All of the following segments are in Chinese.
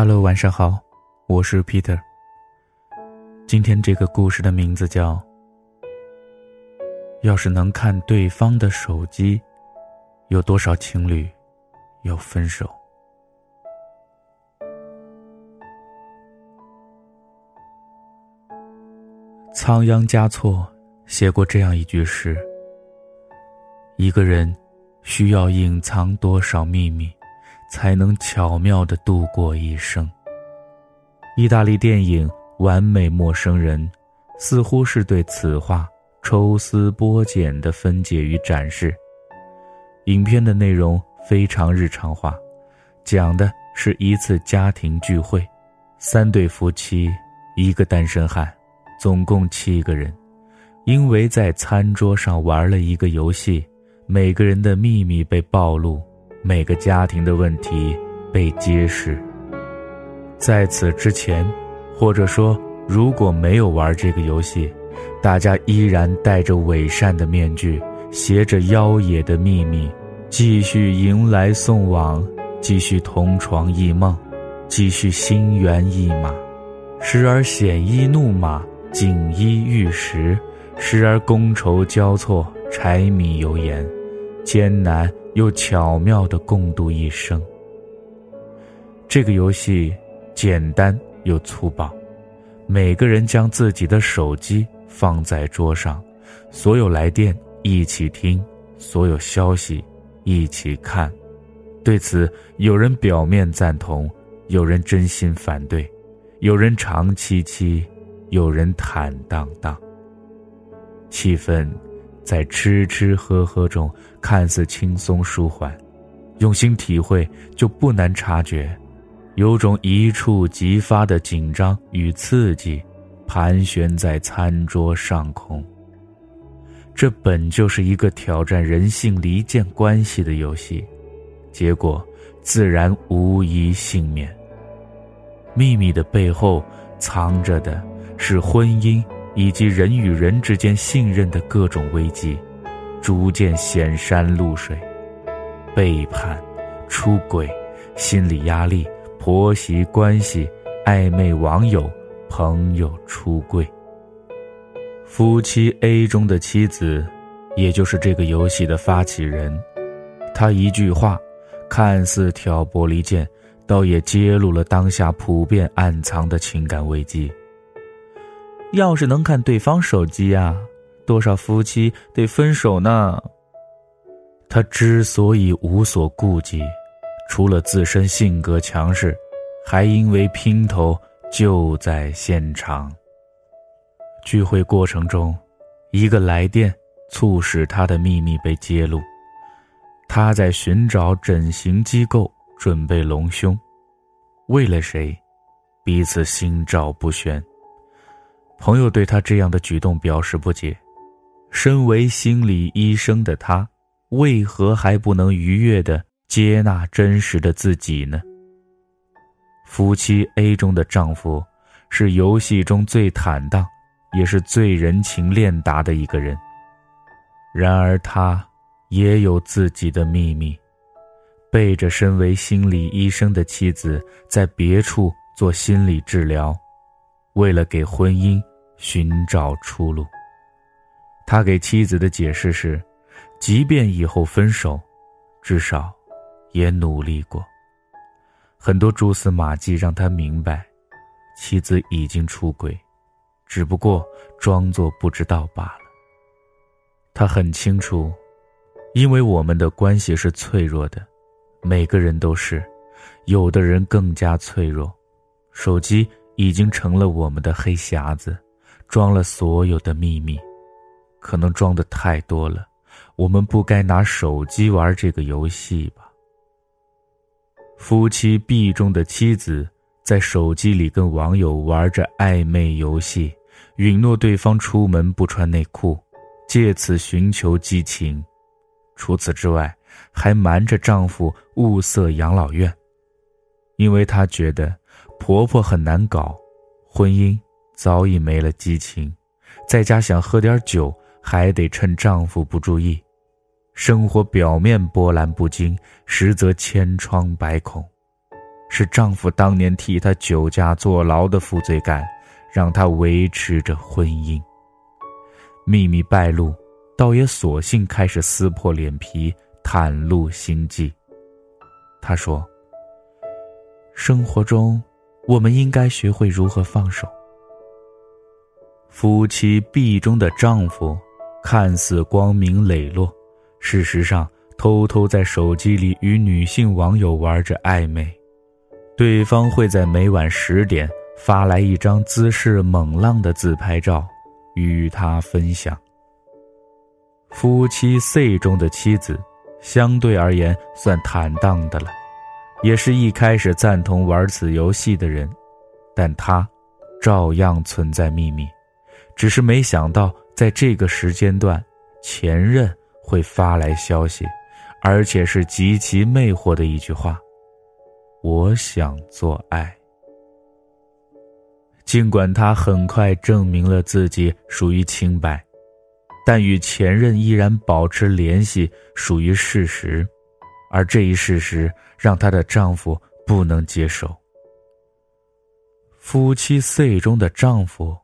Hello，晚上好，我是 Peter。今天这个故事的名字叫《要是能看对方的手机》，有多少情侣要分手？仓央嘉措写过这样一句诗：“一个人需要隐藏多少秘密？”才能巧妙的度过一生。意大利电影《完美陌生人》，似乎是对此话抽丝剥茧的分解与展示。影片的内容非常日常化，讲的是一次家庭聚会，三对夫妻，一个单身汉，总共七个人，因为在餐桌上玩了一个游戏，每个人的秘密被暴露。每个家庭的问题被揭示。在此之前，或者说如果没有玩这个游戏，大家依然戴着伪善的面具，携着妖冶的秘密，继续迎来送往，继续同床异梦，继续心猿意马，时而鲜衣怒马，锦衣玉食，时而觥筹交错，柴米油盐，艰难。又巧妙的共度一生。这个游戏简单又粗暴，每个人将自己的手机放在桌上，所有来电一起听，所有消息一起看。对此，有人表面赞同，有人真心反对，有人长戚戚，有人坦荡荡。气氛。在吃吃喝喝中，看似轻松舒缓，用心体会就不难察觉，有种一触即发的紧张与刺激，盘旋在餐桌上空。这本就是一个挑战人性离间关系的游戏，结果自然无一幸免。秘密的背后藏着的是婚姻。以及人与人之间信任的各种危机，逐渐显山露水，背叛、出轨、心理压力、婆媳关系、暧昧网友、朋友出柜。夫妻 A 中的妻子，也就是这个游戏的发起人，他一句话，看似挑拨离间，倒也揭露了当下普遍暗藏的情感危机。要是能看对方手机啊，多少夫妻得分手呢？他之所以无所顾忌，除了自身性格强势，还因为姘头就在现场。聚会过程中，一个来电促使他的秘密被揭露。他在寻找整形机构，准备隆胸，为了谁？彼此心照不宣。朋友对他这样的举动表示不解，身为心理医生的他，为何还不能愉悦的接纳真实的自己呢？夫妻 A 中的丈夫，是游戏中最坦荡，也是最人情练达的一个人。然而他也有自己的秘密，背着身为心理医生的妻子，在别处做心理治疗，为了给婚姻。寻找出路。他给妻子的解释是：即便以后分手，至少也努力过。很多蛛丝马迹让他明白，妻子已经出轨，只不过装作不知道罢了。他很清楚，因为我们的关系是脆弱的，每个人都是，有的人更加脆弱。手机已经成了我们的黑匣子。装了所有的秘密，可能装的太多了。我们不该拿手机玩这个游戏吧？夫妻 B 中的妻子在手机里跟网友玩着暧昧游戏，允诺对方出门不穿内裤，借此寻求激情。除此之外，还瞒着丈夫物色养老院，因为她觉得婆婆很难搞，婚姻。早已没了激情，在家想喝点酒，还得趁丈夫不注意。生活表面波澜不惊，实则千疮百孔。是丈夫当年替她酒驾坐牢的负罪感，让她维持着婚姻。秘密败露，倒也索性开始撕破脸皮，袒露心迹。她说：“生活中，我们应该学会如何放手。夫妻壁中的丈夫，看似光明磊落，事实上偷偷在手机里与女性网友玩着暧昧。对方会在每晚十点发来一张姿势猛浪的自拍照，与他分享。夫妻 C 中的妻子，相对而言算坦荡的了。”也是一开始赞同玩此游戏的人，但他照样存在秘密，只是没想到在这个时间段，前任会发来消息，而且是极其魅惑的一句话：“我想做爱。”尽管他很快证明了自己属于清白，但与前任依然保持联系属于事实。而这一事实让她的丈夫不能接受。夫妻 C 中的丈夫，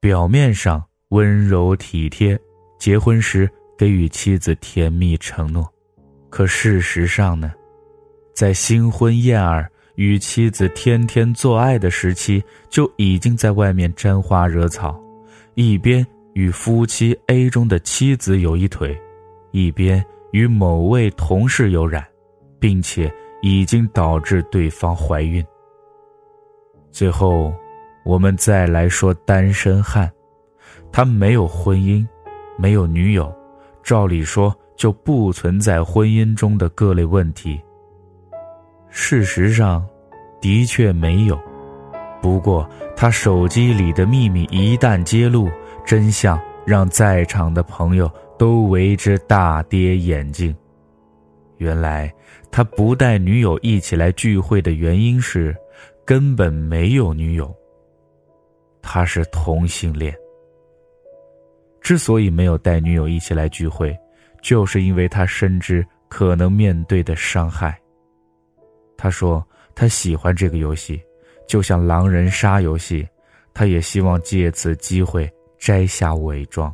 表面上温柔体贴，结婚时给予妻子甜蜜承诺，可事实上呢，在新婚燕尔与妻子天天做爱的时期，就已经在外面沾花惹草，一边与夫妻 A 中的妻子有一腿，一边与某位同事有染。并且已经导致对方怀孕。最后，我们再来说单身汉，他没有婚姻，没有女友，照理说就不存在婚姻中的各类问题。事实上，的确没有。不过，他手机里的秘密一旦揭露，真相让在场的朋友都为之大跌眼镜。原来他不带女友一起来聚会的原因是，根本没有女友。他是同性恋。之所以没有带女友一起来聚会，就是因为他深知可能面对的伤害。他说他喜欢这个游戏，就像狼人杀游戏，他也希望借此机会摘下伪装。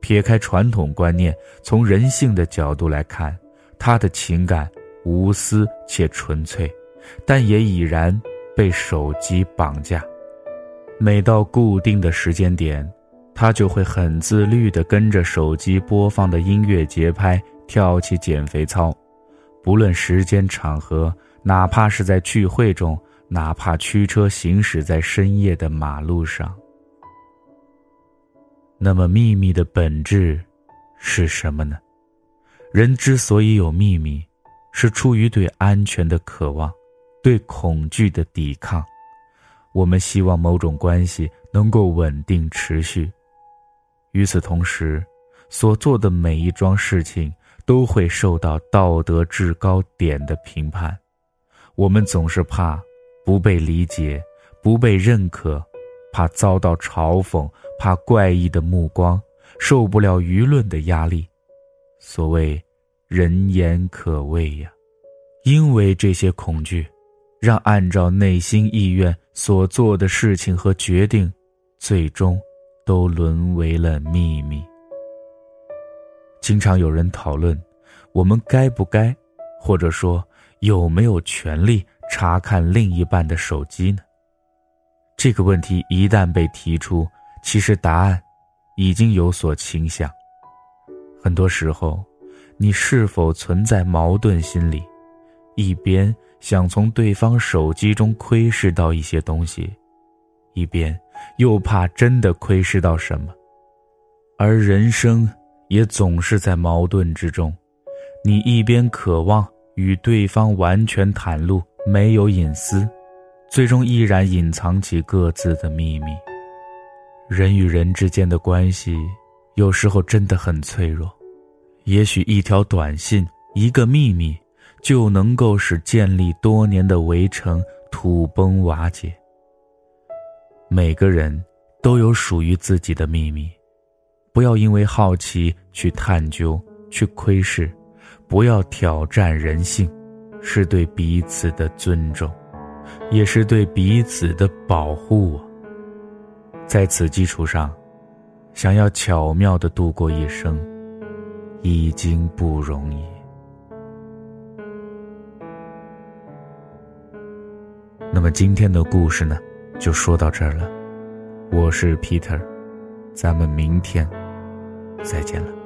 撇开传统观念，从人性的角度来看。他的情感无私且纯粹，但也已然被手机绑架。每到固定的时间点，他就会很自律地跟着手机播放的音乐节拍跳起减肥操，不论时间场合，哪怕是在聚会中，哪怕驱车行驶在深夜的马路上。那么，秘密的本质是什么呢？人之所以有秘密，是出于对安全的渴望，对恐惧的抵抗。我们希望某种关系能够稳定持续。与此同时，所做的每一桩事情都会受到道德制高点的评判。我们总是怕不被理解、不被认可，怕遭到嘲讽，怕怪异的目光，受不了舆论的压力。所谓。人言可畏呀，因为这些恐惧，让按照内心意愿所做的事情和决定，最终都沦为了秘密。经常有人讨论，我们该不该，或者说有没有权利查看另一半的手机呢？这个问题一旦被提出，其实答案已经有所倾向。很多时候。你是否存在矛盾心理？一边想从对方手机中窥视到一些东西，一边又怕真的窥视到什么。而人生也总是在矛盾之中，你一边渴望与对方完全袒露，没有隐私，最终依然隐藏起各自的秘密。人与人之间的关系，有时候真的很脆弱。也许一条短信，一个秘密，就能够使建立多年的围城土崩瓦解。每个人都有属于自己的秘密，不要因为好奇去探究、去窥视，不要挑战人性，是对彼此的尊重。也是对彼此的保护。在此基础上，想要巧妙的度过一生，已经不容易。那么今天的故事呢，就说到这儿了。我是 Peter，咱们明天再见了。